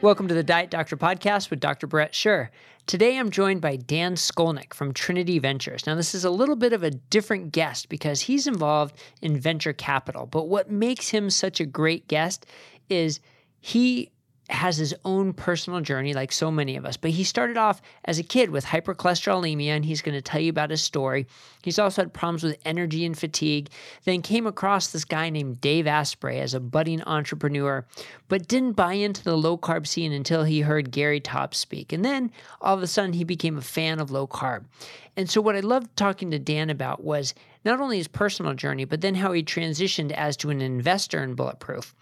Welcome to the Diet Doctor podcast with Dr. Bret Scher. Today I'm joined by Dan Skolnick from Trinity Ventures. Now, this is a little bit of a different guest because he's involved in venture capital. But what makes him such a great guest is he has his own personal journey, like so many of us. But he started off as a kid with hypercholesterolemia, and he's going to tell you about his story. He's also had problems with energy and fatigue. Then came across this guy named Dave Asprey as a budding entrepreneur, but didn't buy into the low carb scene until he heard Gary Taubes speak. And then all of a sudden, he became a fan of low carb. And so, what I loved talking to Dan about was not only his personal journey, but then how he transitioned as to an investor in Bulletproof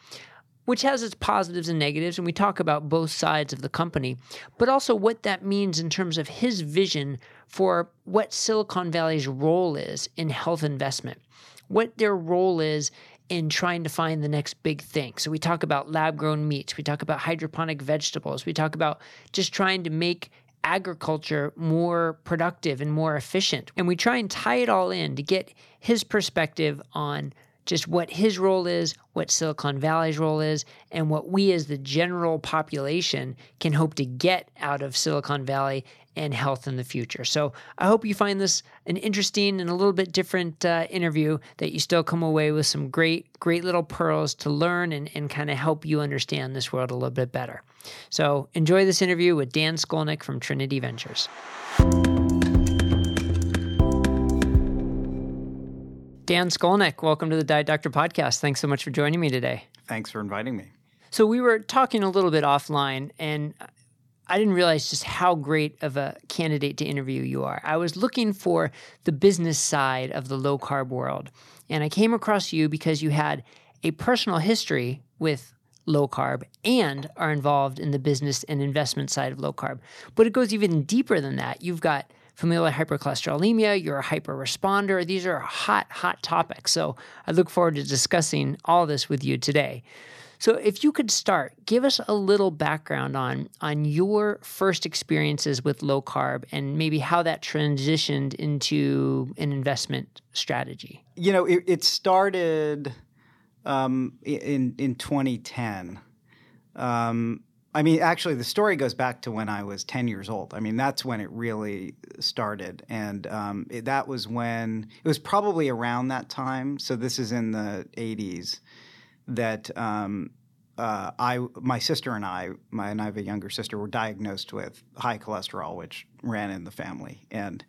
which has its positives and negatives, and we talk about both sides of the company, but also what that means in terms of his vision for what Silicon Valley's role is in health investment, what their role is in trying to find the next big thing. So we talk about lab grown meats, we talk about hydroponic vegetables, we talk about just trying to make agriculture more productive and more efficient. And we try and tie it all in to get his perspective on just what his role is, what Silicon Valley's role is, and what we as the general population can hope to get out of Silicon Valley and health in the future. So I hope you find this an interesting and a little bit different uh, interview that you still come away with some great, great little pearls to learn and, and kind of help you understand this world a little bit better. So enjoy this interview with Dan Skolnick from Trinity Ventures. Dan Skolnick, welcome to the Diet Doctor podcast. Thanks so much for joining me today. Thanks for inviting me. So, we were talking a little bit offline, and I didn't realize just how great of a candidate to interview you are. I was looking for the business side of the low carb world, and I came across you because you had a personal history with low carb and are involved in the business and investment side of low carb. But it goes even deeper than that. You've got familial hypercholesterolemia, you're a hyper responder. These are hot, hot topics. So I look forward to discussing all this with you today. So if you could start, give us a little background on on your first experiences with low carb and maybe how that transitioned into an investment strategy. You know, it, it started um, in in 2010. Um, I mean, actually, the story goes back to when I was 10 years old. I mean, that's when it really started. And um, it, that was when it was probably around that time. So this is in the 80s that um, uh, I, my sister and I, my, and I have a younger sister, were diagnosed with high cholesterol, which ran in the family. And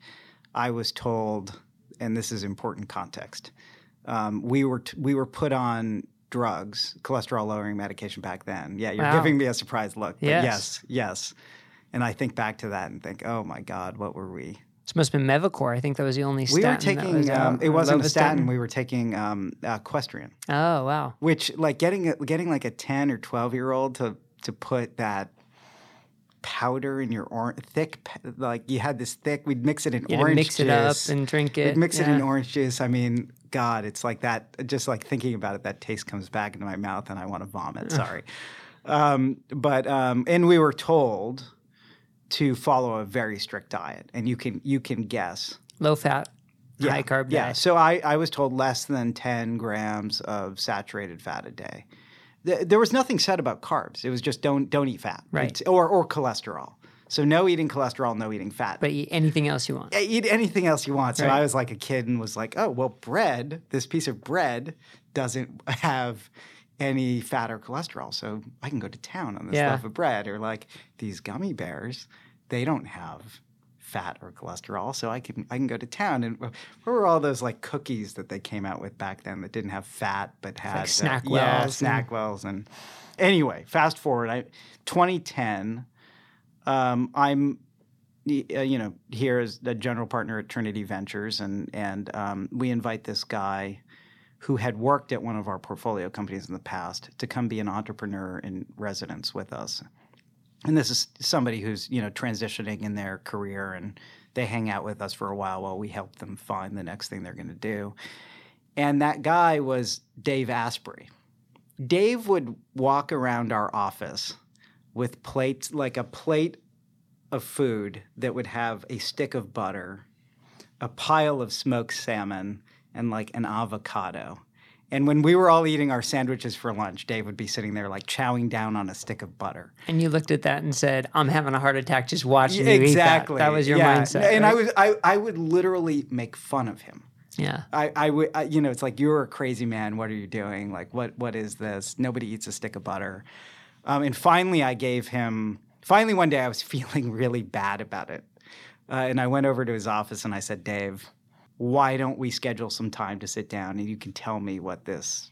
I was told, and this is important context, um, we were t- we were put on drugs, cholesterol lowering medication back then. Yeah, you're wow. giving me a surprised look. But yes. yes, yes. And I think back to that and think, oh my God, what were we? This must have been Mevacor. I think that was the only statin. We were taking, was, um, it wasn't a statin. We were taking um, uh, Questran. Oh, wow. Which, like, getting getting like a 10 or 12 year old to, to put that powder in your orange, thick, like you had this thick, we'd mix it in you orange mix juice. it up and drink it. We'd mix yeah. it in orange juice. I mean, God, it's like that. Just like thinking about it, that taste comes back into my mouth, and I want to vomit. Sorry, um, but um, and we were told to follow a very strict diet, and you can you can guess low fat, yeah, high carb. Yeah. Diet. So I I was told less than ten grams of saturated fat a day. There was nothing said about carbs. It was just don't don't eat fat, right? or or cholesterol. So no eating cholesterol, no eating fat. But eat anything else you want. Eat anything else you want. So right. I was like a kid and was like, oh, well, bread, this piece of bread doesn't have any fat or cholesterol. So I can go to town on this yeah. loaf of bread. Or like these gummy bears, they don't have fat or cholesterol, so I can I can go to town. And where were all those like cookies that they came out with back then that didn't have fat but had like snack uh, yeah, Snackwells and anyway, fast forward, I 2010 um, I'm uh, you know here as the general partner at Trinity Ventures, and and um, we invite this guy who had worked at one of our portfolio companies in the past to come be an entrepreneur in residence with us. And this is somebody who's you know transitioning in their career, and they hang out with us for a while while we help them find the next thing they're going to do. And that guy was Dave Asprey. Dave would walk around our office with plates, like a plate of food that would have a stick of butter, a pile of smoked salmon, and like an avocado. And when we were all eating our sandwiches for lunch, Dave would be sitting there like chowing down on a stick of butter. And you looked at that and said, "I'm having a heart attack just watching you exactly. eat that." That was your yeah. mindset. And right? I was I, I would literally make fun of him. yeah. I, I would, I, you know, it's like you're a crazy man. What are you doing? Like, what, what is this? Nobody eats a stick of butter. Um, and finally, I gave him. Finally, one day, I was feeling really bad about it, uh, and I went over to his office and I said, "Dave, why don't we schedule some time to sit down and you can tell me what this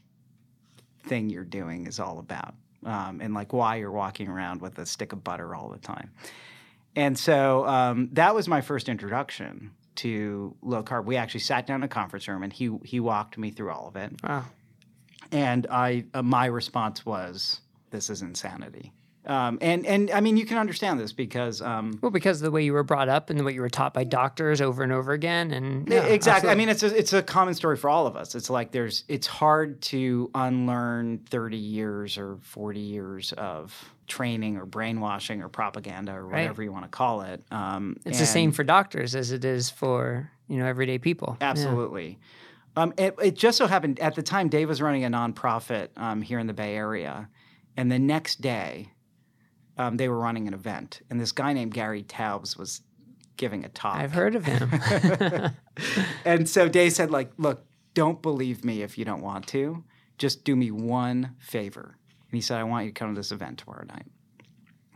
thing you're doing is all about, um, and like why you're walking around with a stick of butter all the time." And so um, that was my first introduction to low carb. We actually sat down in a conference room, and he he walked me through all of it. Wow. And I uh, my response was, "This is insanity." Um, and and I mean, you can understand this because um, Well, because of the way you were brought up and the way you were taught by doctors over and over again, and Yeah, yeah, exactly. I mean, it's a, it's a common story for all of us. It's like there's it's hard to unlearn 30 years or 40 years of training or brainwashing or propaganda or Right. whatever you want to call it. Um, it's the same for doctors as it is for you know everyday people. Yeah. Absolutely. Um, it, it just so happened at the time Dave was running a nonprofit um, here in the Bay Area, and the next day um, they were running an event, and this guy named Gary Taubes was giving a talk. I've heard of him. and so Dave said, like, look, don't believe me if you don't want to. Just do me one favor. And he said, I want you to come to this event tomorrow night.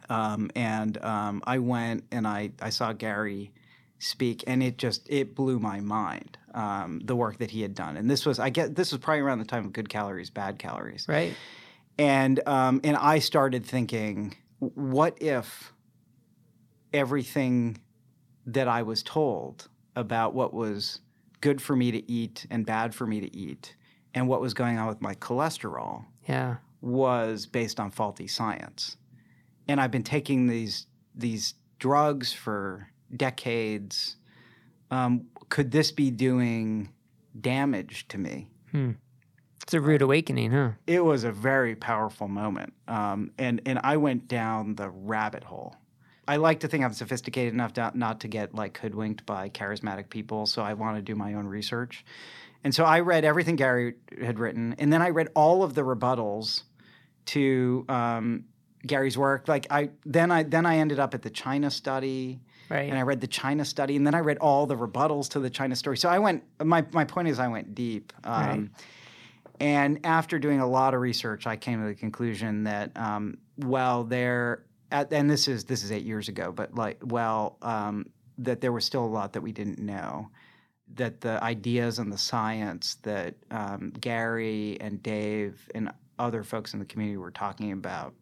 Um, and um, I went and I, I saw Gary speak, and it just it blew my mind. Um, the work that he had done, and this was I get this was probably around the time of good calories, bad calories, right? and um, and I started thinking, what if everything that I was told about what was good for me to eat and bad for me to eat, and what was going on with my cholesterol Yeah. was based on faulty science. And I've been taking these these drugs for decades. Um, could this be doing damage to me? It's a rude awakening, huh? it was a very powerful moment. Um, and, and I went down the rabbit hole. I like to think I'm sophisticated enough to, not to get like hoodwinked by charismatic people. So I want to do my own research. And so I read everything Gary had written. And then I read all of the rebuttals to um, Gary's work. Like I, then I, then I ended up at the China study Right. and I read the China study, and then I read all the rebuttals to the China story. So I went. My my point is, I went deep. Um, Right. And after doing a lot of research, I came to the conclusion that um, well, there, at, and this is this is eight years ago, but like well, um, that there was still a lot that we didn't know. That the ideas and the science that um, Gary and Dave and other folks in the community were talking about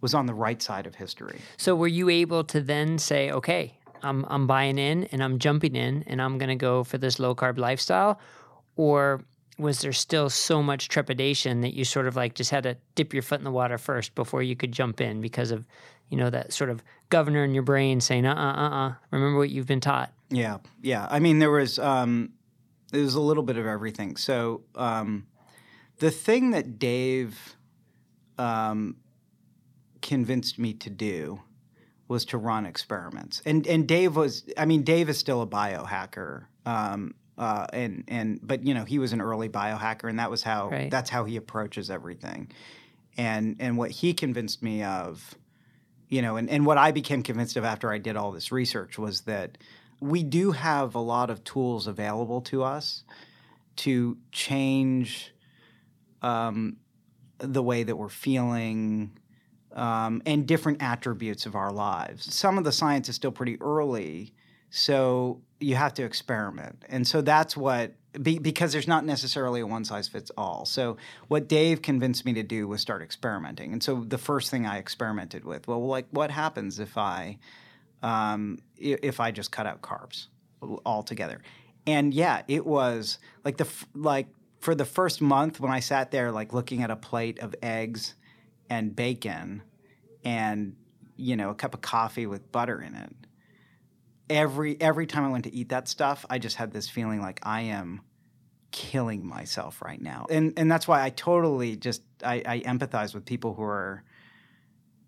was on the right side of history. So were you able to then say, okay, I'm I'm buying in and I'm jumping in and I'm going to go for this low carb lifestyle, or was there still so much trepidation that you sort of like just had to dip your foot in the water first before you could jump in because of you know that sort of governor in your brain saying, uh uh uh uh, remember what you've been taught. Yeah, yeah. I mean, there was um, there was a little bit of everything. So um, the thing that Dave um, convinced me to do was to run experiments, and and Dave was. I mean, Dave is still a biohacker. Um, uh, and and but you know he was an early biohacker, and that was how Right. that's how he approaches everything. And and what he convinced me of, you know, and, and what I became convinced of after I did all this research was that we do have a lot of tools available to us to change um, the way that we're feeling um, and different attributes of our lives. Some of the science is still pretty early, so you have to experiment. And so that's what, be, because there's not necessarily a one size fits all. So what Dave convinced me to do was start experimenting. And so the first thing I experimented with, well, like what happens if I, um, if I just cut out carbs altogether? And yeah, it was like the like for the first month when I sat there like looking at a plate of eggs and bacon and you know a cup of coffee with butter in it. Every every time I went to eat that stuff, I just had this feeling like I am killing myself right now. And and that's why I totally just I, I empathize with people who are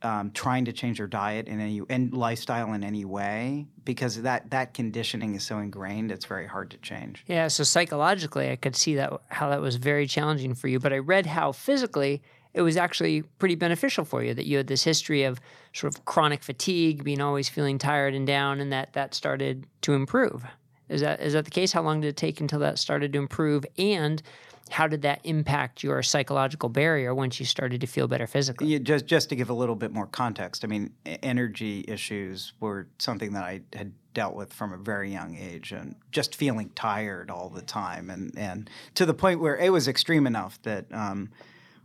um, trying to change their diet in any and lifestyle in any way because that that conditioning is so ingrained it's very hard to change Yeah, so psychologically, I could see that how that was very challenging for you. But I read how physically it was actually pretty beneficial for you that you had this history of sort of chronic fatigue, being always feeling tired and down, and that that started to improve. Is that is that the case? How long did it take until that started to improve? And how did that impact your psychological barrier once you started to feel better physically? Yeah, just just to give a little bit more context, I mean, energy issues were something that I had dealt with from a very young age, and just feeling tired all the time, and and to the point where it was extreme enough that um,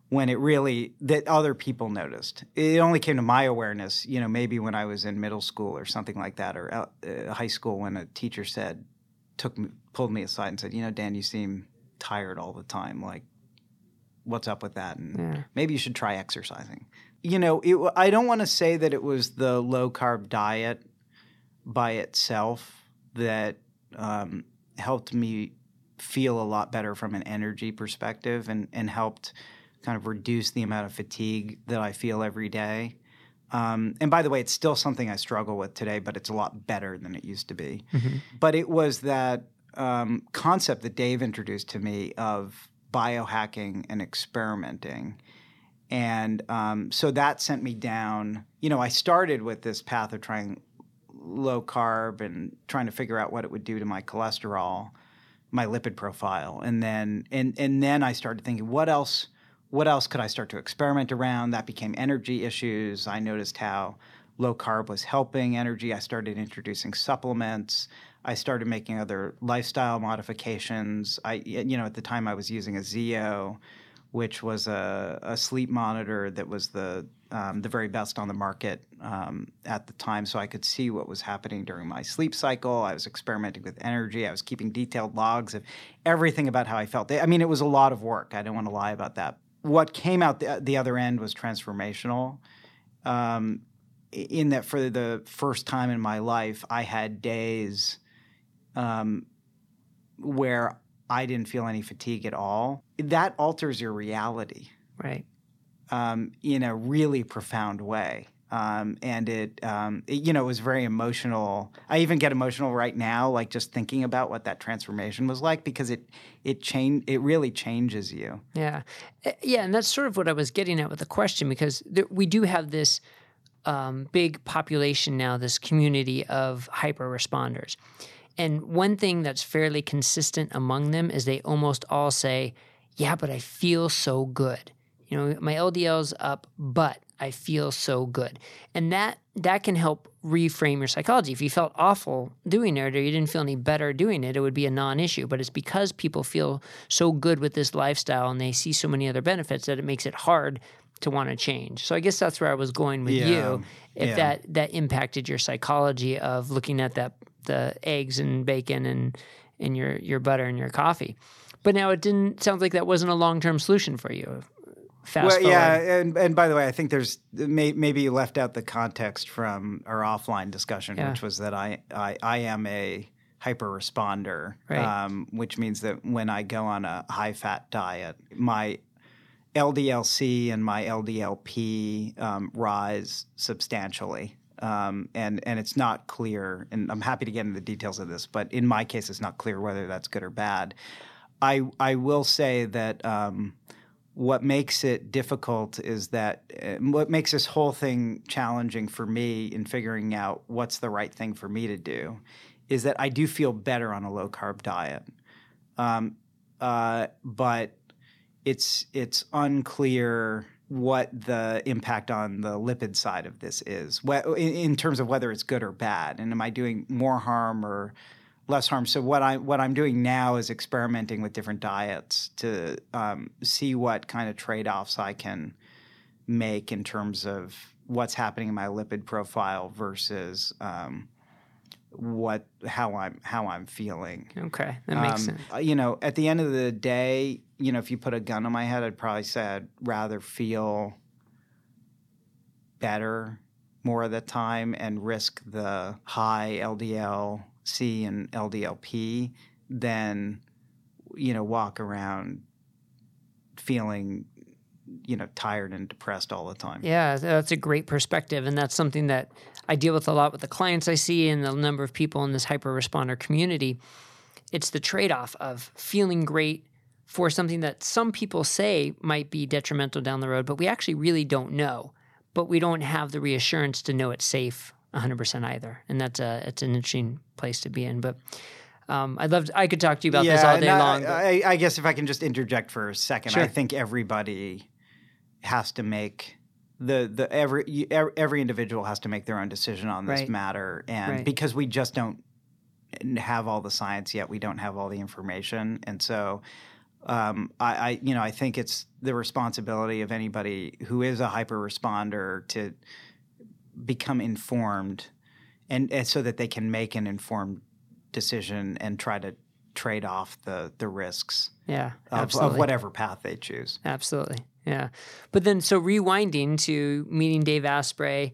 when it really that other people noticed, it only came to my awareness, you know, maybe when I was in middle school or something like that, or uh, high school, when a teacher said, took me, pulled me aside and said, you know, Dan, you seem tired all the time, like what's up with that? And Yeah. maybe you should try exercising. You know it, i don't want to say that it was the low carb diet by itself that um, helped me feel a lot better from an energy perspective and, and helped kind of reduce the amount of fatigue that i feel every day um, and by the way it's still something i struggle with today but it's a lot better than it used to be but it was that um, concept that Dave introduced to me of biohacking and experimenting. And um, so that sent me down. You know, I started with this path of trying low carb and trying to figure out what it would do to my cholesterol, my lipid profile, and then and and then I started thinking, what else? What else could I start to experiment around? That became energy issues. I noticed how low carb was helping energy. I started introducing supplements. I started making other lifestyle modifications. I, you know, at the time I was using a Zeo, which was a, a sleep monitor that was the um, the very best on the market um, at the time, so I could see what was happening during my sleep cycle. I was experimenting with energy. I was keeping detailed logs of everything about how I felt. I mean, it was a lot of work. I don't want to lie about that. What came out the, the other end was transformational. Um, in that, for the first time in my life, I had days um, where I didn't feel any fatigue at all. That alters your reality Right. um, in a really profound way. Um, and it, um, it, you know, it was very emotional. I even get emotional right now, like just thinking about what that transformation was like, because it, it changed. It really changes you. Yeah. Uh, Yeah. And that's sort of what I was getting at with the question because there, we do have this um, big population now, this community of hyper responders. And one thing that's fairly consistent among them is they almost all say, Yeah, but I feel so good. You know, my LDL's up, but I feel so good. And that that can help reframe your psychology. If you felt awful doing it or you didn't feel any better doing it, it would be a non-issue. But it's because people feel so good with this lifestyle and they see so many other benefits that it makes it hard to want to change. So I guess that's where I was going with Yeah, you. If yeah. that that impacted your psychology of looking at that the eggs and bacon and and your your butter and your coffee. But now it didn't sounds like that wasn't a long-term solution for you. Fast well, forward. yeah, and and by the way, I think there's may, maybe you left out the context from our offline discussion, Yeah. which was that I I, I am a hyper responder, Right. um, which means that when I go on a high fat diet, my LDLC and my LDLP um, rise substantially. Um, and and it's not clear, and I'm happy to get into the details of this, but in my case, it's not clear whether that's good or bad. I I will say that um, what makes it difficult is that uh, what makes this whole thing challenging for me in figuring out what's the right thing for me to do is that I do feel better on a low carb diet, um, uh, but it's it's unclear what the impact on the lipid side of this is in, in terms of whether it's good or bad. And am i doing more harm or less harm so what i what i'm doing now is experimenting with different diets to um, see what kind of trade-offs i can make in terms of what's happening in my lipid profile versus um, what how i'm how i'm feeling Okay, that makes um, sense. You know, at the end of the day, you know, if you put a gun on my head, I'd probably say I'd rather feel better more of the time and risk the high LDL C and LDLP than, you know, walk around feeling you know tired and depressed all the time. Yeah, that's a great perspective, and that's something that I deal with a lot with the clients I see and the number of people in this hyper responder community. It's the trade off of feeling great for something that some people say might be detrimental down the road, but we actually really don't know. But we don't have the reassurance to know it's safe 100% either, and that's a it's an interesting place to be in. But um, I'd love to, I could talk to you about this all day I, long. I, I, guess if I can just interject for a second, Sure. I think everybody has to make the the every every every individual has to make their own decision on this Right. matter, and Right. because we just don't have all the science yet, we don't have all the information, and so. Um, I, I, you know, I think it's the responsibility of anybody who is a hyper responder to become informed, and, and so that they can make an informed decision and try to trade off the the risks yeah, of, of whatever path they choose. Absolutely. Yeah. But then, so rewinding to meeting Dave Asprey,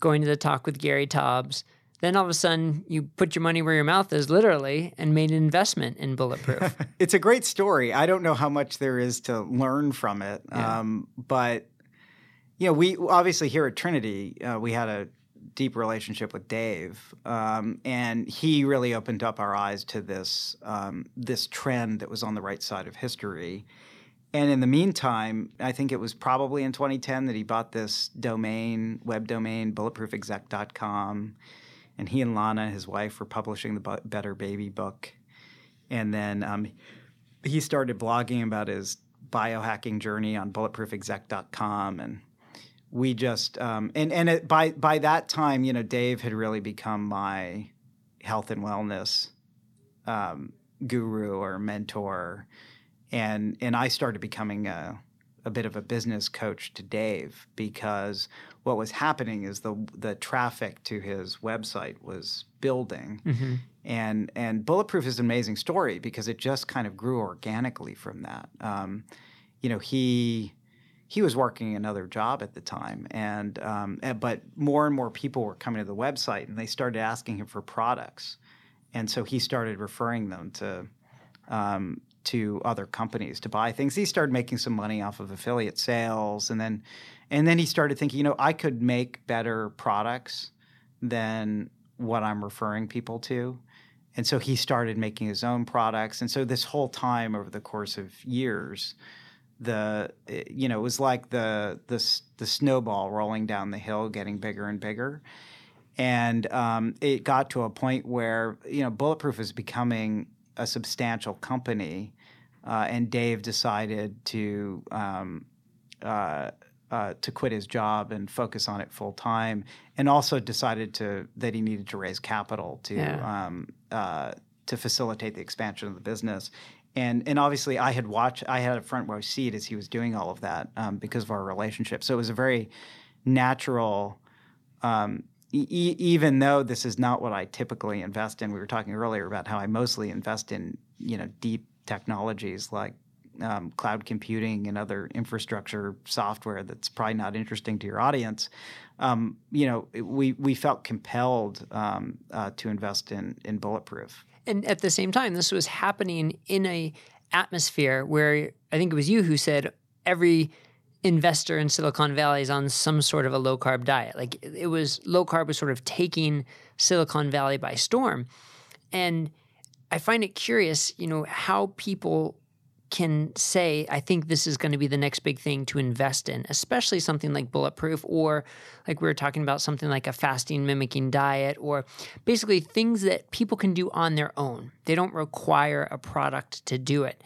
going to the talk with Gary Taubes, then all of a sudden you put your money where your mouth is, literally, and made an investment in Bulletproof. It's a great story. I don't know how much there is to learn from it, Yeah. um, but know, we obviously here at Trinity, uh, we had a deep relationship with Dave, um, and he really opened up our eyes to this um, this trend that was on the right side of history. And in the meantime, I think it was probably in 2010 that he bought this domain, web domain, bulletproofexec.com. And he and Lana, his wife, were publishing the Better Baby book. And then um, he started blogging about his biohacking journey on bulletproofexec.com. And we just, um, and, and it, by, by that time, you know, Dave had really become my health and wellness um, guru or mentor. And, and I started becoming a, a bit of a business coach to Dave because what was happening is the the traffic to his website was building, hmm and and Bulletproof is an amazing story because it just kind of grew organically from that. Um, you know, he he was working another job at the time, and um, and- but more and more people were coming to the website, and they started asking him for products, and so he started referring them to um, to other companies to buy things. He started making some money off of affiliate sales, and then and then he started thinking, you know, I could make better products than what I'm referring people to. And so he started making his own products. And so this whole time over the course of years, the you know it was like the the the snowball rolling down the hill, getting bigger and bigger. And um, it got to a point where you know Bulletproof is becoming a substantial company, uh, and Dave decided to um, uh, uh, to quit his job and focus on it full time, and also decided to that he needed to raise capital to Yeah. um, uh, to facilitate the expansion of the business. And and obviously, I had watched, I had a front row seat as he was doing all of that um, because of our relationship. So it was a very natural. Um, e- even though this is not what I typically invest in, we were talking earlier about how I mostly invest in you know deep technologies like um, cloud computing and other infrastructure software that's probably not interesting to your audience. Um, you know, we we felt compelled um, uh, to invest in in Bulletproof. And at the same time, this was happening in a atmosphere where I think it was you who said every investor in Silicon Valley is on some sort of a low carb diet. Like it was low carb was sort of taking Silicon Valley by storm. And I find it curious, you know, how people can say, I think this is going to be the next big thing to invest in, especially something like Bulletproof, or like we were talking about something like a fasting mimicking diet, or basically things that people can do on their own. They don't require a product to do it.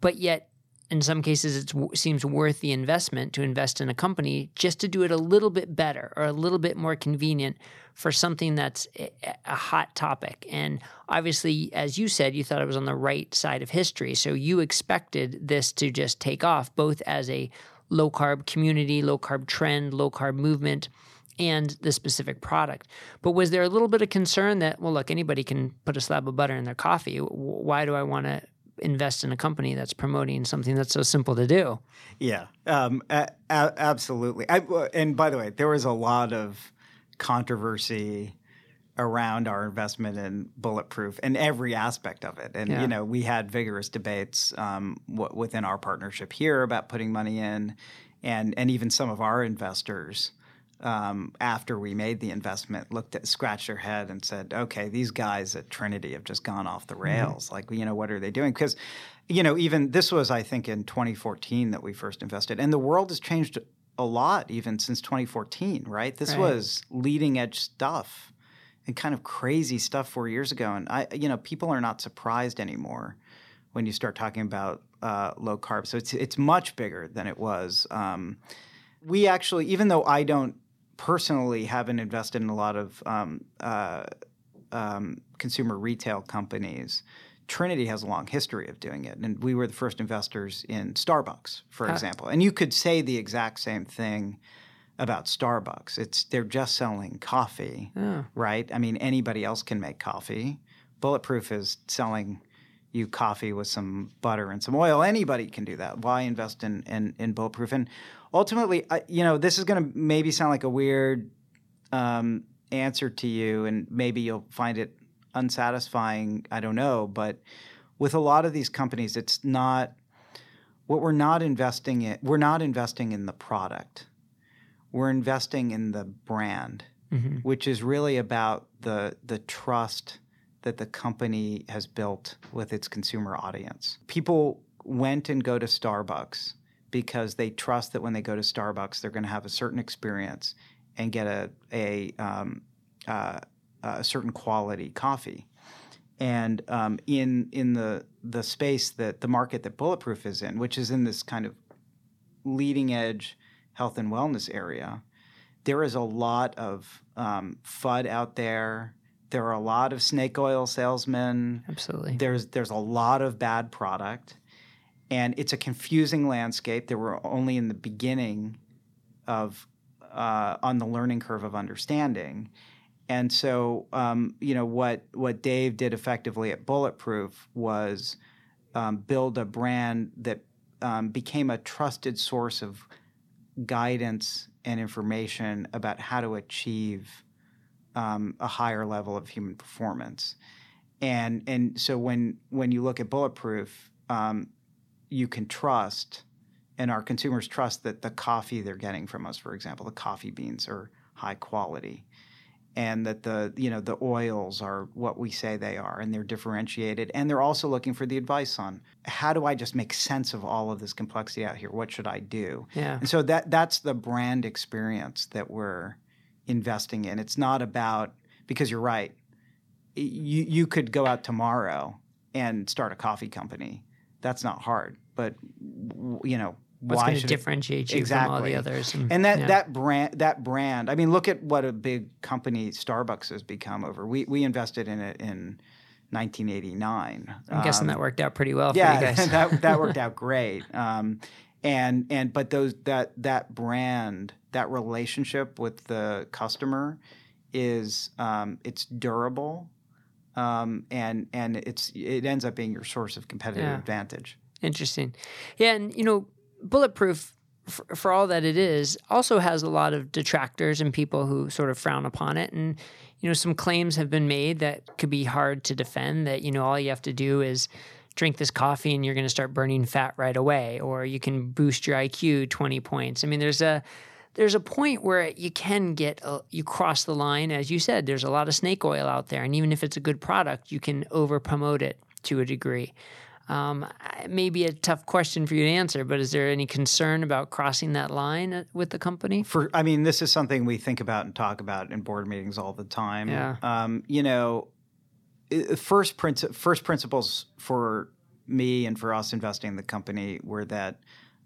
But yet, in some cases, it seems worth the investment to invest in a company just to do it a little bit better or a little bit more convenient for something that's a hot topic. And obviously, as you said, you thought it was on the right side of history. So you expected this to just take off, both as a low carb community, low carb trend, low carb movement, and the specific product. But was there a little bit of concern that, well, look, anybody can put a slab of butter in their coffee? Why do I want to invest in a company that's promoting something that's so simple to do? Yeah, um, a- a- absolutely. I, and by the way, there was a lot of controversy around our investment in Bulletproof and every aspect of it. And Yeah. you know, we had vigorous debates um, w- within our partnership here about putting money in, and and even some of our investors. Um, after we made the investment, looked at, scratched their head, and said, "Okay, these guys at Trinity have just gone off the rails. Like, you know, what are they doing?" Because, you know, even this was, I think, in 2014 that we first invested, and the world has changed a lot even since 2014. Right? This Right. was leading edge stuff and kind of crazy stuff four years ago. And I, you know, people are not surprised anymore when you start talking about uh, low carb. So it's it's much bigger than it was. Um, we actually, even though I don't personally haven't invested in a lot of um, uh, um, consumer retail companies. Trinity has a long history of doing it, and we were the first investors in Starbucks, for Huh. example. And you could say the exact same thing about Starbucks. It's they're just selling coffee, Oh. right? I mean, anybody else can make coffee. Bulletproof is selling you coffee with some butter and some oil. Anybody can do that. Why invest in in, in Bulletproof? And ultimately, I, you know, this is going to maybe sound like a weird um, answer to you, and maybe you'll find it unsatisfying. I don't know, but with a lot of these companies, it's not what we're not investing in. We're not investing in the product. We're investing in the brand, hmm which is really about the the trust that the company has built with its consumer audience. People went and go to Starbucks because they trust that when they go to Starbucks, they're going to have a certain experience and get a a, um, uh, a certain quality coffee. And um, in in the the space that the market that Bulletproof is in, which is in this kind of leading edge health and wellness area, there is a lot of um, FUD out there. There are a lot of snake oil salesmen. Absolutely. There's there's a lot of bad product, and it's a confusing landscape. There were only in the beginning of uh, on the learning curve of understanding, and so um, you know what what Dave did effectively at Bulletproof was um, build a brand that um, became a trusted source of guidance and information about how to achieve um, a higher level of human performance. And and so when when you look at bulletproof, um, you can trust, and our consumers trust that the coffee they're getting from us, for example, the coffee beans are high quality, and that the you know the oils are what we say they are, and they're differentiated, and they're also looking for the advice on how do I just make sense of all of this complexity out here? What should I do? Yeah. And so that that's the brand experience that we're investing in. It's not about because you're right. You you could go out tomorrow and start a coffee company. That's not hard, but you know What's going to should it- differentiate you from all Exactly. the others? and that yeah. that brand that brand. I mean, look at what a big company Starbucks has become over. We we invested in it in 1989. I'm guessing Um, that worked out pretty well for yeah, you guys. that that worked out great. Um, and and but those that that brand that relationship with the customer is um, it's durable, um, and and it's it ends up being your source of competitive Yeah. advantage. Interesting. Yeah, and you know, bulletproof for, for all that it is also has a lot of detractors and people who sort of frown upon it and you know some claims have been made that could be hard to defend that you know all you have to do is drink this coffee and you're going to start burning fat right away or you can boost your IQ 20 points. I mean there's a there's a point where you can get a, you cross the line as you said there's a lot of snake oil out there and even if it's a good product you can over promote it to a degree um, it may be a tough question for you to answer but is there any concern about crossing that line uh, with the company For I mean, this is something we think about and talk about in board meetings all the time. Yeah. Um, you know, first princi- first principles for me and for us investing in the company were that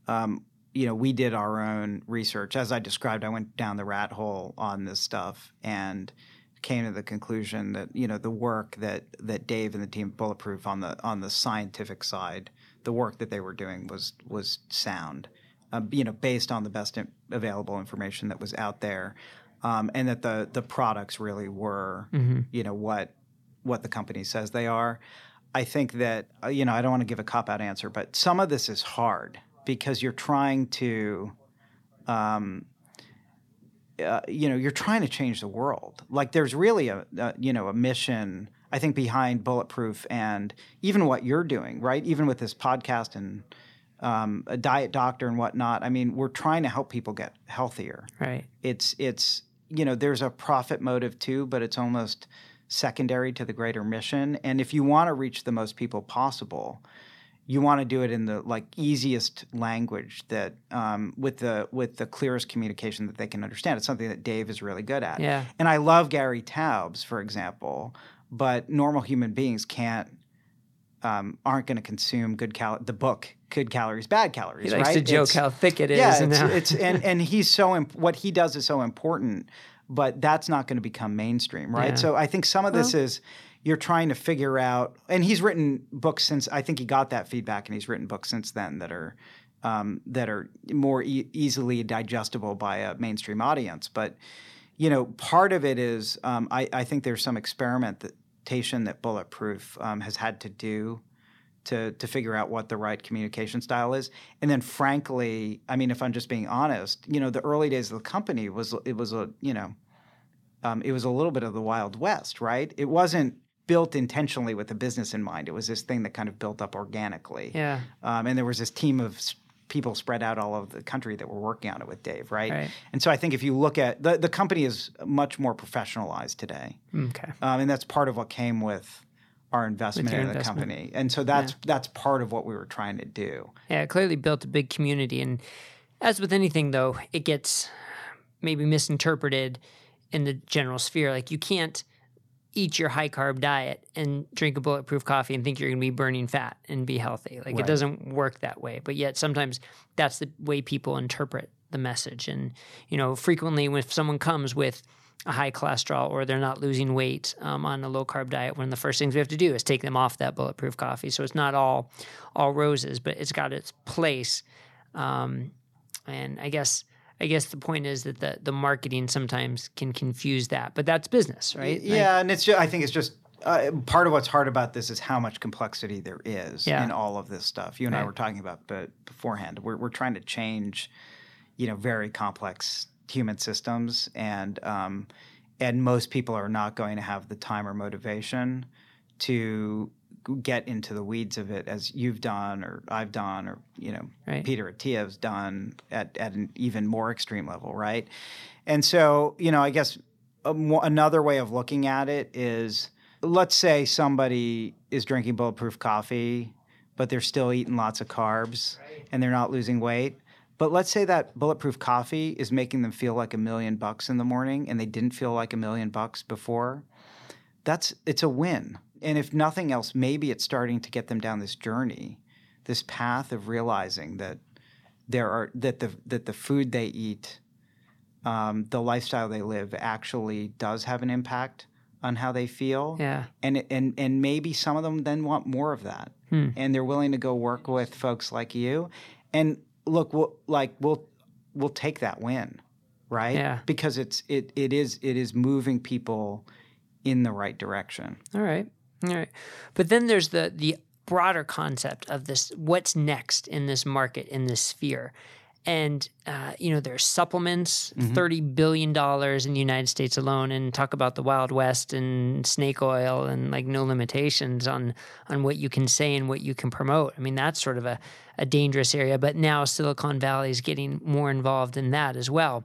um, you know we did our own research. As I described, I went down the rat hole on this stuff and came to the conclusion that you know the work that that Dave and the team Bulletproof on the on the scientific side, the work that they were doing was was sound. Uh, you know, based on the best in- available information that was out there, um, and that the the products really were, you know, what what the company says they are. I think that uh, you know I don't want to give a cop out answer, but some of this is hard because you're trying to um, uh, you know, you're trying to change the world. Like there's really a, a, you know a mission I think behind Bulletproof and even what you're doing, right? Even with this podcast and um, a diet doctor and whatnot. I mean, we're trying to help people get healthier. Right. It's it's you know there's a profit motive too, but it's almost secondary to the greater mission. And if you want to reach the most people possible, you want to do it in the like easiest language that um, with the with the clearest communication that they can understand. It's something that Dave is really good at. Yeah. And I love Gary Taubes, for example, but normal human beings can't um, aren't going to consume good cal the book good calories bad calories. He likes right? to joke It's- how thick it is. yeah, and it's, it's and and he's so imp- what he does is so important, but that's not going to become mainstream, right? Yeah. So I think some of this is you're trying to figure out, and he's written books since I think he got that feedback, and he's written books since then that are um, that are more e- easily digestible by a mainstream audience, but. You know, part of it is um, I, I think there's some experimentation that Bulletproof um, has had to do to to figure out what the right communication style is. And then frankly, I mean if I'm just being honest, you know, the early days of the company was it was a, you know, um, it was a little bit of the wild west, right? It wasn't built intentionally with a business in mind. It was this thing that kind of built up organically. yeah. Um, and there was this team of people spread out all over the country that were working on it with Dave, right? Right. And so I think if you look at the the company is much more professionalized today. Okay. Um, and that's part of what came with our investment in the investment. company. And so that's that's part of what we were trying to do. Yeah, it clearly built a big community. And as with anything, though, it gets maybe misinterpreted in the general sphere. Like you can't eat your high carb diet and drink a bulletproof coffee and think you're going to be burning fat and be healthy. Like it doesn't work that way. But yet sometimes that's the way people interpret the message. And, you know, frequently when someone comes with a high cholesterol or they're not losing weight um, on a low carb diet, one of the first things we have to do is take them off that bulletproof coffee. So it's not all all roses, but it's got its place. Um, and I guess I guess the point is that the the marketing sometimes can confuse that, but that's business, right? Like, Yeah, and it's just, I think it's just uh, part of what's hard about this is how much complexity there is Yeah. in all of this stuff. You and I were talking about but beforehand. We're we're trying to change, you know, very complex human systems, and um, and most people are not going to have the time or motivation to get into the weeds of it as you've done or I've done or you know Right. Peter Attia's done at, at an even more extreme level, right? And so, you know, I guess mo- another way of looking at it is let's say somebody is drinking bulletproof coffee, but they're still eating lots of carbs and they're not losing weight. But let's say that bulletproof coffee is making them feel like a million bucks in the morning and they didn't feel like a million bucks before. That's it's a win. And if nothing else, maybe it's starting to get them down this journey, this path of realizing that there are that the that the food they eat um, the lifestyle they live actually does have an impact on how they feel. Yeah. And and and maybe some of them then want more of that, Hmm. and they're willing to go work with folks like you. And look, we'll, like we'll we'll take that win, right? Yeah. Because it's it it is it is moving people in the right direction. All right. All right. But then there's the the broader concept of this what's next in this market in this sphere. And uh, you know, there's supplements, thirty billion dollars in the United States alone, and talk about the Wild West and snake oil and like no limitations on on what you can say and what you can promote. I mean, that's sort of a, a dangerous area. But now Silicon Valley is getting more involved in that as well.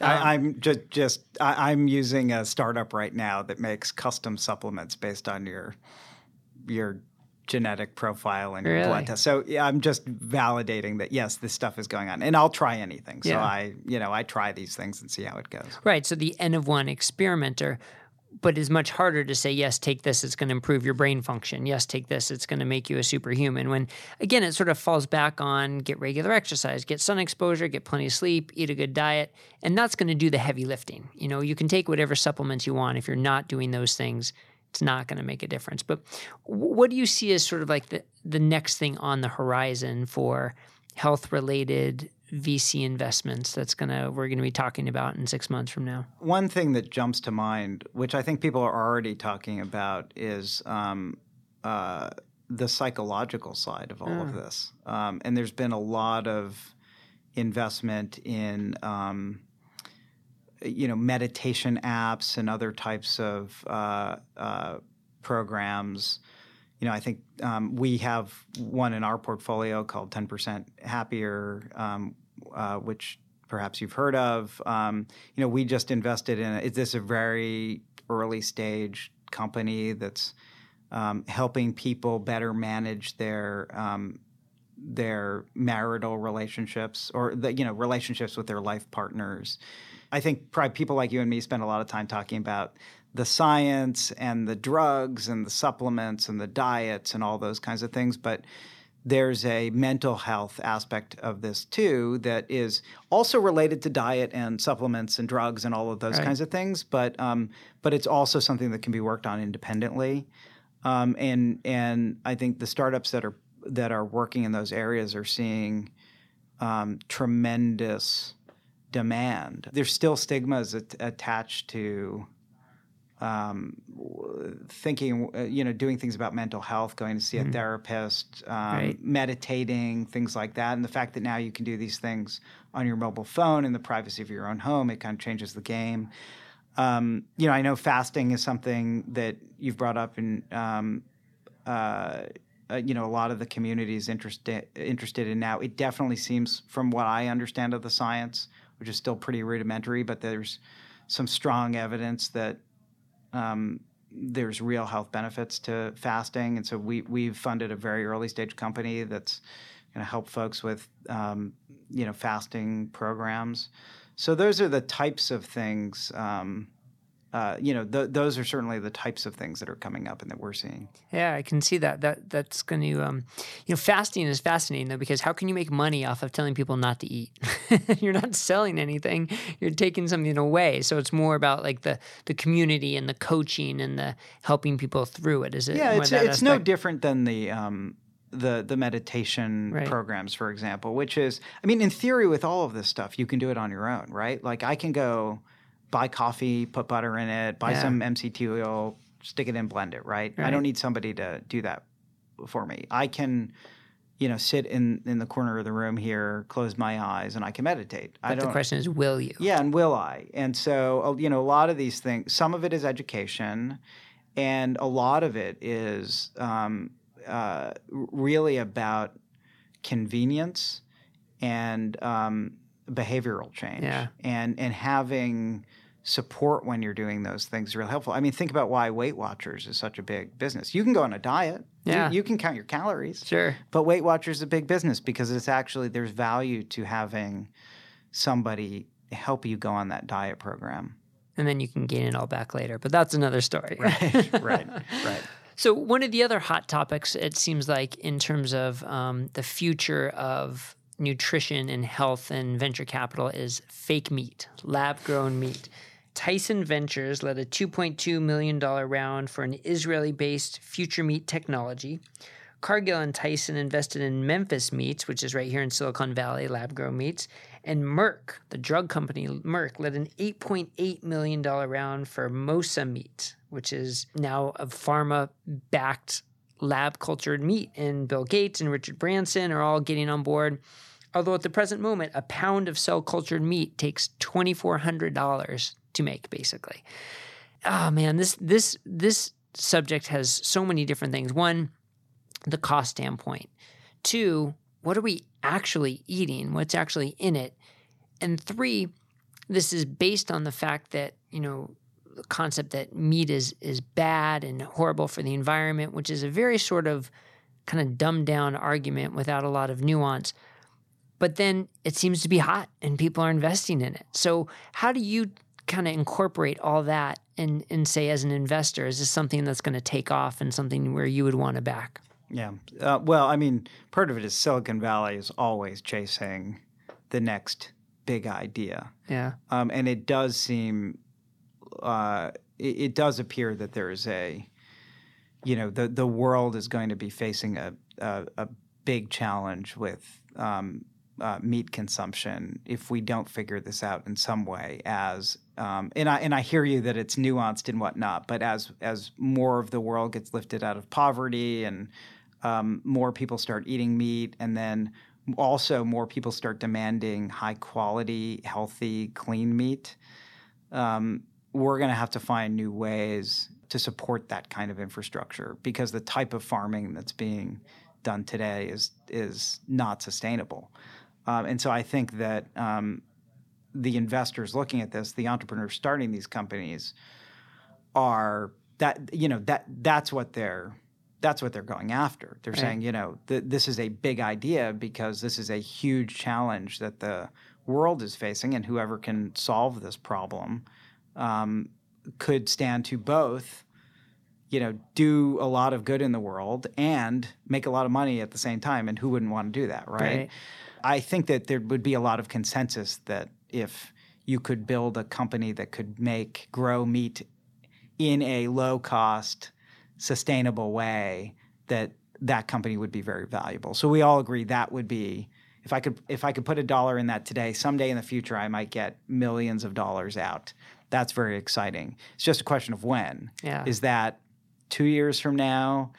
Um, I, I'm just just I, I'm using a startup right now that makes custom supplements based on your your genetic profile and Really? blood test. So yeah, I'm just validating that yes, this stuff is going on, and I'll try anything. So Yeah. I you know I try these things and see how it goes. Right. So the N of one experimenter, but it's much harder to say, yes, take this, it's going to improve your brain function. Yes, take this, it's going to make you a superhuman. When again, it sort of falls back on get regular exercise, get sun exposure, get plenty of sleep, eat a good diet, and that's going to do the heavy lifting. You know, you can take whatever supplements you want. If you're not doing those things, it's not going to make a difference. But what do you see as sort of like the, the next thing on the horizon for health related VC investments that's going to we're going to be talking about in 6 months from now? One thing that jumps to mind, which I think people are already talking about, is um, uh, the psychological side of all of this. Um, and there's been a lot of investment in um, you know, meditation apps and other types of uh, uh, programs. You know, I think um, we have one in our portfolio called 10% Happier, um, uh, which perhaps you've heard of. Um, you know, we just invested in it. This a very early stage company that's um, helping people better manage their um, their marital relationships or the you know relationships with their life partners. I think probably people like you and me spend a lot of time talking about the science and the drugs and the supplements and the diets and all those kinds of things, but there's a mental health aspect of this too that is also related to diet and supplements and drugs and all of those right. kinds of things. But um, but it's also something that can be worked on independently. Um, and and I think the startups that are that are working in those areas are seeing um, tremendous demand. There's still stigmas at- attached to um, thinking, uh, you know, doing things about mental health, going to see a mm-hmm. therapist, um, right. meditating, things like that. And the fact that now you can do these things on your mobile phone in the privacy of your own home, it kind of changes the game. Um, you know, I know fasting is something that you've brought up, and um, uh, uh, you know, a lot of the community is interested interested in now. It definitely seems, from what I understand of the science, which is still pretty rudimentary, but there's some strong evidence that um, there's real health benefits to fasting, and so we we've funded a very early stage company that's going to help folks with um, you know fasting programs. So those are the types of things um, uh, you know, th- those are certainly the types of things that are coming up and that we're seeing. Yeah, I can see that. That that's going to, um, you know, fasting is fascinating though because how can you make money off of telling people not to eat? you're not selling anything; you're taking something away. So it's more about like the the community and the coaching and the helping people through it. Is it? Yeah, it's it's no different than the. Um, the the meditation right. programs, for example, which is, I mean, in theory, with all of this stuff, you can do it on your own, right? Like I can go buy coffee, put butter in it, buy yeah. some MCT oil, stick it in, blend it, right? right? I don't need somebody to do that for me. I can, you know, sit in in the corner of the room here, close my eyes, and I can meditate. But the question is, will you? Yeah, and will I? And so, uh, you know, a lot of these things. Some of it is education, and a lot of it is um, uh, really about convenience and um, behavioral change. Yeah. and and having support when you're doing those things is really helpful. I mean, think about why Weight Watchers is such a big business. You can go on a diet. Yeah. You, you can count your calories. Sure. But Weight Watchers is a big business because it's actually there's value to having somebody help you go on that diet program. And then you can gain it all back later. But that's another story. right. Right. Right. So one of the other hot topics, it seems like, in terms of um, the future of nutrition and health and venture capital, is fake meat, lab grown meat. Tyson Ventures led a $2.2 million round for an Israeli based future meat technology. Cargill and Tyson invested in Memphis Meats, which is right here in Silicon Valley, lab grown meats. And Merck, the drug company Merck, led an $8.8 million round for Mosa Meat, which is now a pharma backed lab cultured meat. And Bill Gates and Richard Branson are all getting on board. Although at the present moment, a pound of cell cultured meat takes $2,400 to make, basically. Oh man, this this this subject has so many different things. One, the cost standpoint. Two, what are we actually eating? What's actually in it? And three, this is based on the fact that, you know, the concept that meat is is bad and horrible for the environment, which is a very sort of kind of dumbed down argument without a lot of nuance. But then it seems to be hot and people are investing in it. So, how do you kind of incorporate all that and and say as an investor, is this something that's going to take off and something where you would want to back? Yeah. Uh, well, I mean, part of it is Silicon Valley is always chasing the next big idea. Yeah. Um, and it does seem, uh, it, it, does appear that there is a, you know, the the world is going to be facing a a, a big challenge with um, uh, meat consumption if we don't figure this out in some way as um, and I and I hear you that it's nuanced and whatnot, but as as more of the world gets lifted out of poverty and um, more people start eating meat, and then also more people start demanding high quality, healthy, clean meat, um, we're going to have to find new ways to support that kind of infrastructure because the type of farming that's being done today is is not sustainable. Um, and so I think that um, the investors looking at this, the entrepreneurs starting these companies, are that you know that that's what they're that's what they're going after. They're Right. saying, you know, th- this is a big idea because this is a huge challenge that the world is facing, and whoever can solve this problem um, could stand to both, you know, do a lot of good in the world and make a lot of money at the same time. And who wouldn't want to do that, right? Right. I think that there would be a lot of consensus that if you could build a company that could make grow meat in a low cost, sustainable way, that that company would be very valuable. So we all agree that would be if I could if I could put a dollar in that today, someday in the future I might get millions of dollars out. That's very exciting. It's just a question of when. Yeah. Is that two years from now?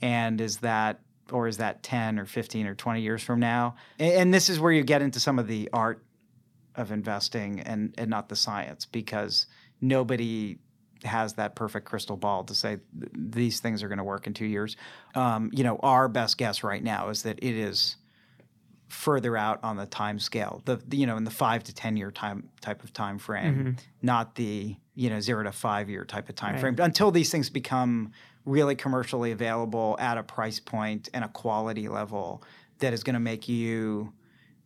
And is that or is that 10 or 15 or 20 years from now? And, and this is where you get into some of the art of investing and, and not the science because nobody has that perfect crystal ball to say th- these things are going to work in two years. Um, you know, our best guess right now is that it is further out on the time scale, the, the you know in the five to ten year time type of time frame, not the you know zero to five year type of time Right. frame. Until these things become really commercially available at a price point and a quality level that is going to make you,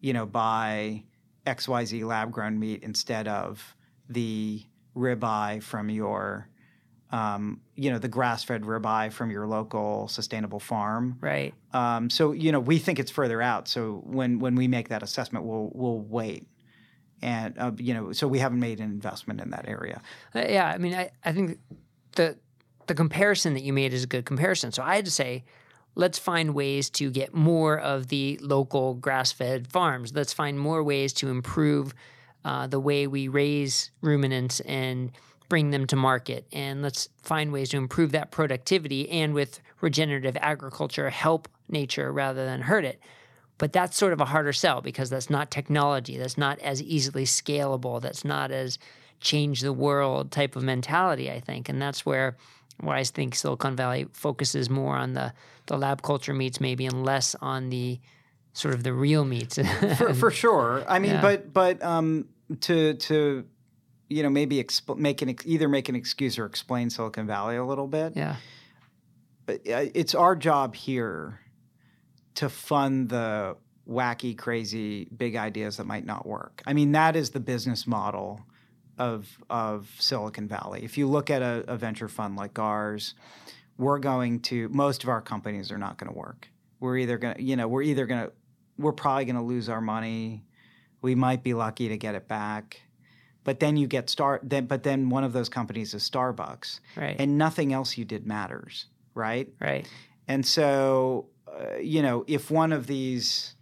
you know, buy XYZ lab grown meat instead of the ribeye from your, um, you know, the grass fed ribeye from your local sustainable farm. Right. Um, so you know, we think it's further out. So when when we make that assessment, we'll we'll wait, and uh, you know, so we haven't made an investment in that area. Uh, yeah, I mean, I, I think the the comparison that you made is a good comparison. So I had to say, let's find ways to get more of the local grass-fed farms. Let's find more ways to improve uh, the way we raise ruminants and bring them to market. And let's find ways to improve that productivity and with regenerative agriculture help nature rather than hurt it. But that's sort of a harder sell because that's not technology. That's not as easily scalable. That's not as change the world type of mentality, I think. And that's where where I think Silicon Valley focuses more on the, the lab culture meats maybe and less on the sort of the real meats. for, for sure. I mean, Yeah. but but um, to to you know maybe exp- make an either make an excuse or explain Silicon Valley a little bit. yeah. Uh, It's our job here to fund the wacky, crazy, big ideas that might not work. I mean, that is the business model of of Silicon Valley. If you look at a, a venture fund like ours, we're going to most of our companies are not going to work. We're either going to, you know, we're either going to, we're probably going to lose our money. We might be lucky to get it back, but then you get start. Then, but then one of those companies is Starbucks, Right. and nothing else you did matters, right? right. And so, uh, you know, if one of these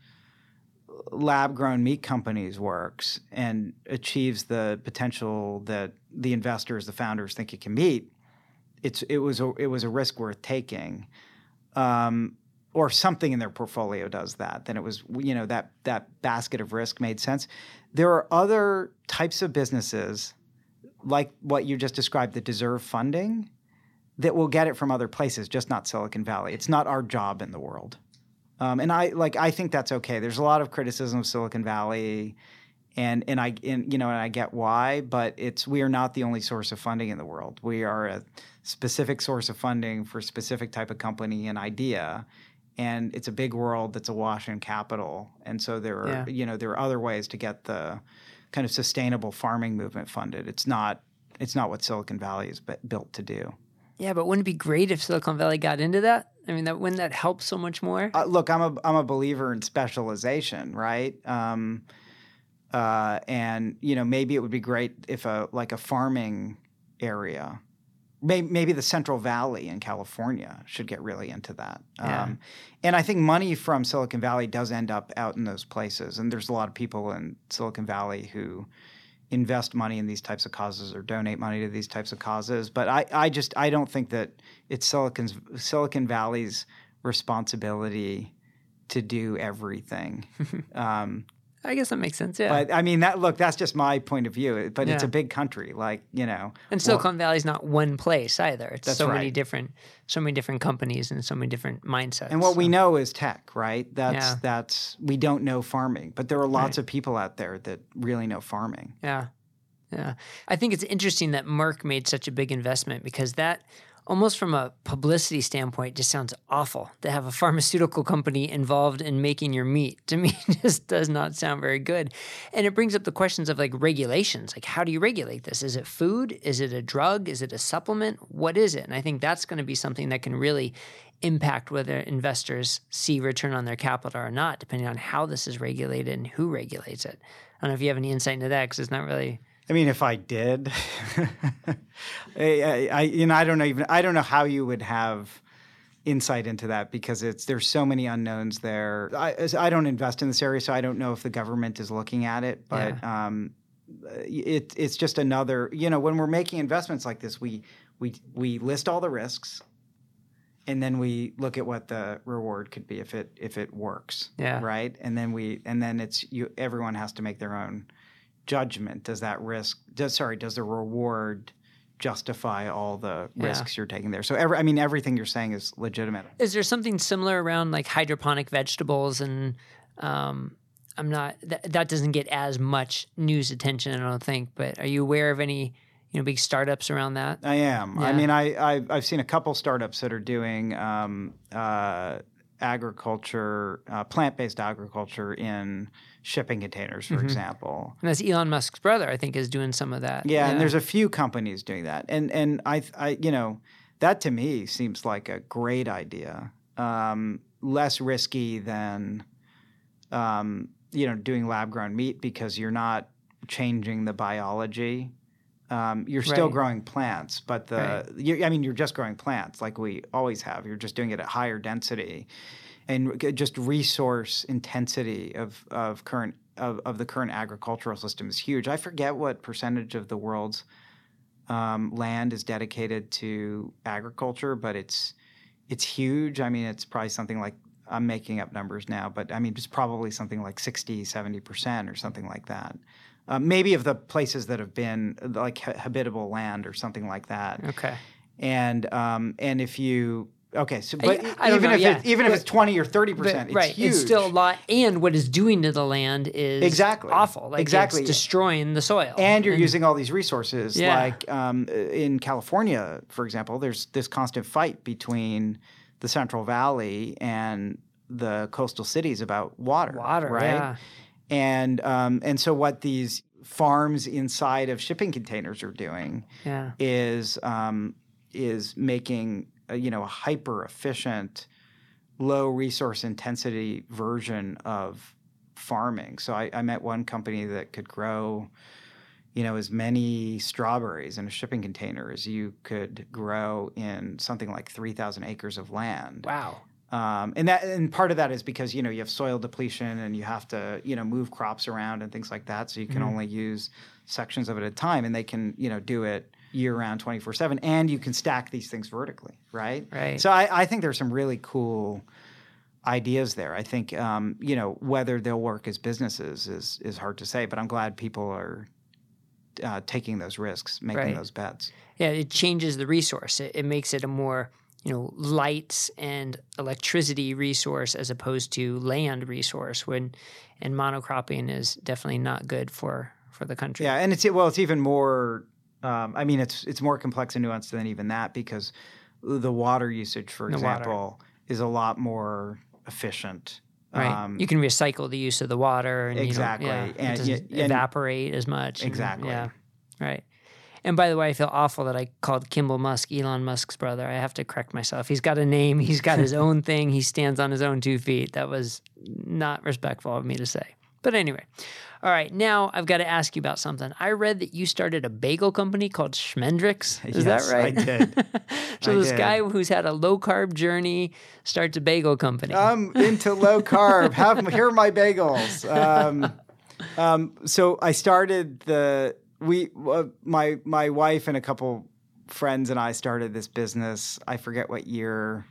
lab grown meat companies works and achieves the potential that the investors, the founders think it can meet, it's it was a it was a risk worth taking. Um, or something in their portfolio does that, then it was you know that that basket of risk made sense. There are other types of businesses like what you just described that deserve funding that will get it from other places, just not Silicon Valley. It's not our job in the world. Um, and I like I think that's okay. There's a lot of criticism of Silicon Valley, and and I and, you know and I get why, but it's we are not the only source of funding in the world. We are a specific source of funding for a specific type of company and idea, and it's a big world that's awash in capital. And so there are Yeah. you know there are other ways to get the kind of sustainable farming movement funded. It's not it's not what Silicon Valley is built to do. Yeah, but wouldn't it be great if Silicon Valley got into that? I mean, that wouldn't that help so much more? Uh, look, I'm a I'm a believer in specialization, right? Um, uh, and you know, maybe it would be great if a like a farming area, may, maybe the Central Valley in California should get really into that. Yeah. Um, and I think money from Silicon Valley does end up out in those places, and there's a lot of people in Silicon Valley who invest money in these types of causes or donate money to these types of causes. But I, I just I don't think that it's Silicon's Silicon Valley's responsibility to do everything. um, I guess that makes sense. Yeah. But I mean, that look, that's just my point of view. But it's a big country, like you know. and well- Silicon Valley's not one place either. It's so many different, so many different companies and so many different mindsets. And what we know is tech, right? That's Yeah. that's we don't know farming, but there are lots Right. of people out there that really know farming. Yeah. Yeah. I think it's interesting that Merck made such a big investment because that almost from a publicity standpoint just sounds awful to have a pharmaceutical company involved in making your meat. To me just does not sound very good. And it brings up the questions of like regulations. Like how do you regulate this? Is it food? Is it a drug? Is it a supplement? What is it? And I think that's going to be something that can really impact whether investors see return on their capital or not, depending on how this is regulated and who regulates it. I don't know if you have any insight into that because it's not really I mean, if I did, I, I, you know, I don't know even. I don't know how you would have insight into that because it's there's so many unknowns there. I, I don't invest in this area, so I don't know if the government is looking at it. But um, it, it's just another. You know, when we're making investments like this, we we we list all the risks, and then we look at what the reward could be if it if it works. Yeah. Right. And then we and then it's you. Everyone has to make their own judgment. Does that risk? Does sorry? Does the reward justify all the Yeah. risks you're taking there? So every, I mean, everything you're saying is legitimate. Is there something similar around like hydroponic vegetables and um, I'm not that, that doesn't get as much news attention I don't think, but are you aware of any you know big startups around that? I am. I mean, I, I I've seen a couple startups that are doing um, uh, agriculture, uh, plant-based agriculture in shipping containers, Mm-hmm. for example. And that's Elon Musk's brother, I think, is doing some of that. Yeah, and there's a few companies doing that, and and I, I you know, that to me seems like a great idea. Um, less risky than, um, you know, doing lab grown meat because you're not changing the biology. Um, you're still Right. growing plants, but the Right. you, I mean, you're just growing plants like we always have. You're just doing it at higher density, and just resource intensity of of current of, of the current agricultural system is huge. I forget what percentage of the world's um, land is dedicated to agriculture, but it's it's huge. I mean, it's probably something like I'm making up numbers now, but I mean, it's probably something like 60, 70% or something like that. Uh, maybe of the places that have been like habitable land or something like that. Okay. And um, and if you okay, so but I don't even know, if yeah. it, even if it's 20 or 30%, it's right. huge. It's still a lot and what it's doing to the land is Exactly. awful. Like Exactly. it's destroying the soil. and you're using all these resources. Yeah. Like um, in California, for example, there's this constant fight between the Central Valley and the coastal cities about water. water, right? yeah. And um, and so what these farms inside of shipping containers are doing Yeah. is um, is making you know a hyper efficient, low resource intensity version of farming. So I, I met one company that could grow, you know, as many strawberries in a shipping container as you could grow in something like three thousand acres of land. Wow. Um, and that and part of that is because you know you have soil depletion and you have to you know move crops around and things like that. So you can Mm-hmm. only use sections of it at a time, and they can you know do it year round, twenty four seven, and you can stack these things vertically, right? Right. So I, I think there's some really cool ideas there. I think um, you know whether they'll work as businesses is is hard to say, but I'm glad people are uh, taking those risks, making Right. those bets. Yeah, it changes the resource. It, it makes it a more, you know, lights and electricity resource as opposed to land resource. When and monocropping is definitely not good for for the country. Yeah, and it's well, it's even more. Um, I mean, it's it's more complex and nuanced than even that because the water usage, for The water. example, is a lot more efficient. Right. Um, you can recycle the use of the water and Exactly. You know, yeah, And it doesn't and- evaporate as much. and- Exactly. yeah. Right. And by the way, I feel awful that I called Kimball Musk Elon Musk's brother. I have to correct myself. He's got a name. He's got his own thing. He stands on his own two feet. That was not respectful of me to say. But anyway, all right. Now I've got to ask you about something. I read that you started a bagel company called Schmendricks. Is Yes, that right? I did. so I this did. guy who's had a low carb journey starts a bagel company. I'm into low carb. Have here are my bagels. Um, um, so I started the we uh, my my wife and a couple friends and I started this business. I forget what year.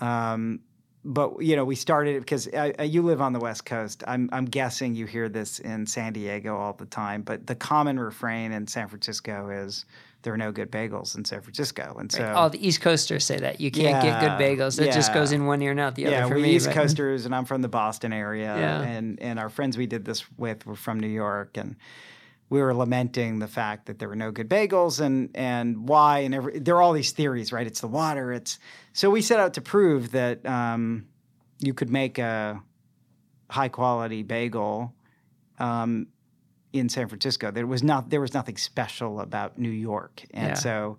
Um, but you know, we started because uh, uh, you live on the West Coast. I'm I'm guessing you hear this in San Diego all the time, but the common refrain in San Francisco is there are no good bagels in San Francisco, and so right. all the East Coasters say that you can't yeah, get good bagels. It yeah. just goes in one ear and out the other. Yeah, we me, East but... Coasters, and I'm from the Boston area, yeah. and and our friends we did this with were from New York, and we were lamenting the fact that there were no good bagels and and why and every, there are all these theories, right? It's the water. It's so we set out to prove that um, you could make a high quality bagel um, in San Francisco. There was not there was nothing special about New York, and yeah. so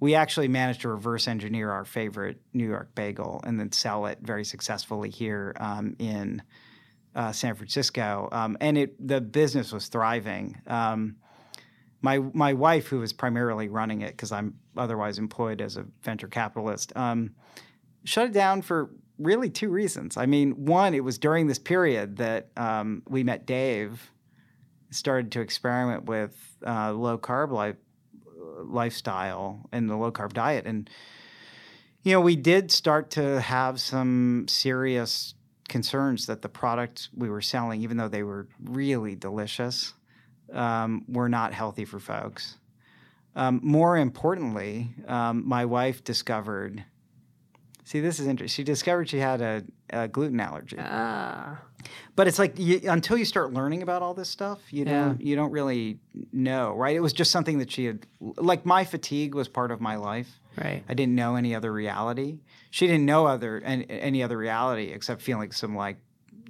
we actually managed to reverse engineer our favorite New York bagel and then sell it very successfully here um, in uh, San Francisco, um, and it the business was thriving. Um, my my wife, who was primarily running it because I'm otherwise employed as a venture capitalist, um, shut it down for really two reasons. I mean, one, it was during this period that um, we met Dave, started to experiment with uh, low carb life, lifestyle and the low carb diet, and you know, we did start to have some serious concerns that the products we were selling, even though they were really delicious, um, were not healthy for folks. Um, more importantly, um, my wife discovered. See, this is interesting. She discovered she had a, a gluten allergy. Ah. But it's like you, until you start learning about all this stuff, you yeah. don't you don't really know, right? It was just something that she had. Like my fatigue was part of my life. Right. I didn't know any other reality. She didn't know other any, any other reality except feeling some like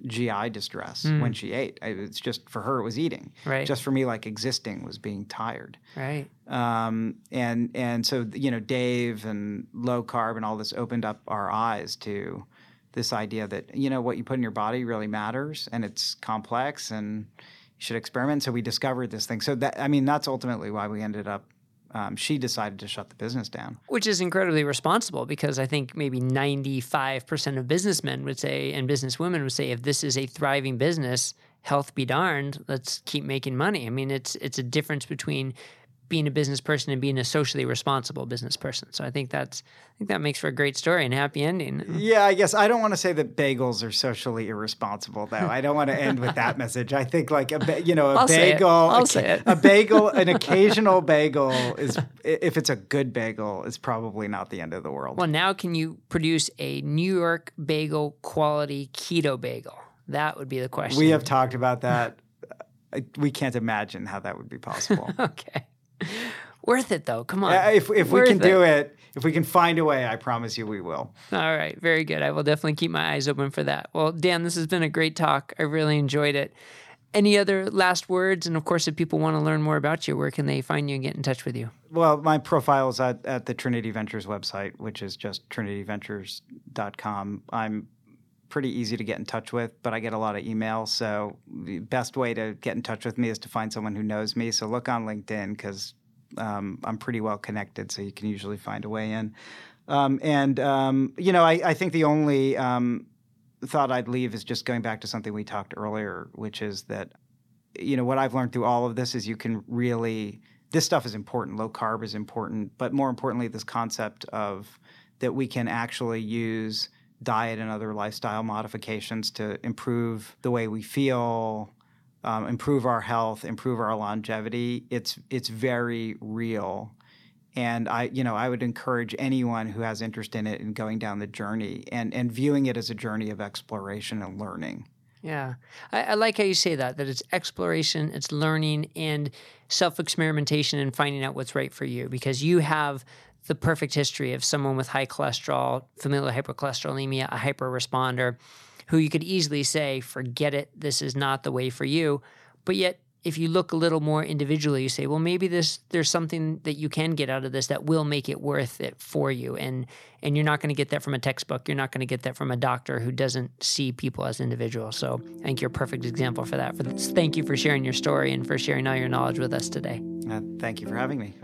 GI distress mm. when she ate. It's just for her it was eating. Right. Just for me, like existing was being tired. Right. Um, and and so you know, Dave and low carb and all this opened up our eyes to this idea that you know what you put in your body really matters and it's complex and you should experiment. So we discovered this thing. So that I mean, that's ultimately why we ended up um, she decided to shut the business down. Which is incredibly responsible because I think maybe 95% of businessmen would say, and businesswomen would say, if this is a thriving business, health be darned, let's keep making money. I mean, it's it's a difference between being a business person and being a socially responsible business person. So I think that's I think that makes for a great story and happy ending. Yeah, I guess I don't want to say that bagels are socially irresponsible though. I don't want to end with that message. I think like a you know a I'll bagel I'll a, say it. a bagel an occasional bagel is if it's a good bagel is probably not the end of the world. Well, now can you produce a New York bagel quality keto bagel? That would be the question. We have talked about that. we can't imagine how that would be possible. okay. Worth it though. Come on. Uh, if if we can it. do it, if we can find a way, I promise you we will. All right. Very good. I will definitely keep my eyes open for that. Well, Dan, this has been a great talk. I really enjoyed it. Any other last words? And of course, if people want to learn more about you, where can they find you and get in touch with you? Well, my profile is at, at the Trinity Ventures website, which is just trinityventures.com. I'm pretty easy to get in touch with, but I get a lot of emails. So the best way to get in touch with me is to find someone who knows me. So look on LinkedIn because um, I'm pretty well connected, so you can usually find a way in. Um, and um, you know, I, I, think the only um, thought I'd leave is just going back to something we talked earlier, which is that you know what I've learned through all of this is you can really this stuff is important. Low carb is important, but more importantly, this concept of that we can actually use diet and other lifestyle modifications to improve the way we feel, um, improve our health, improve our longevity, it's it's very real. And I, you know, I would encourage anyone who has interest in it in going down the journey and and viewing it as a journey of exploration and learning. Yeah, I, I like how you say that. That it's exploration, it's learning, and self experimentation, and finding out what's right for you. Because you have the perfect history of someone with high cholesterol, familial hypercholesterolemia, a hyper responder who you could easily say, forget it, this is not the way for you. But yet, if you look a little more individually, you say, well, maybe this there's something that you can get out of this that will make it worth it for you. And and you're not going to get that from a textbook. You're not going to get that from a doctor who doesn't see people as individuals. So I think you're a perfect example for that. For this. Thank you for sharing your story and for sharing all your knowledge with us today. Uh, thank you for having me.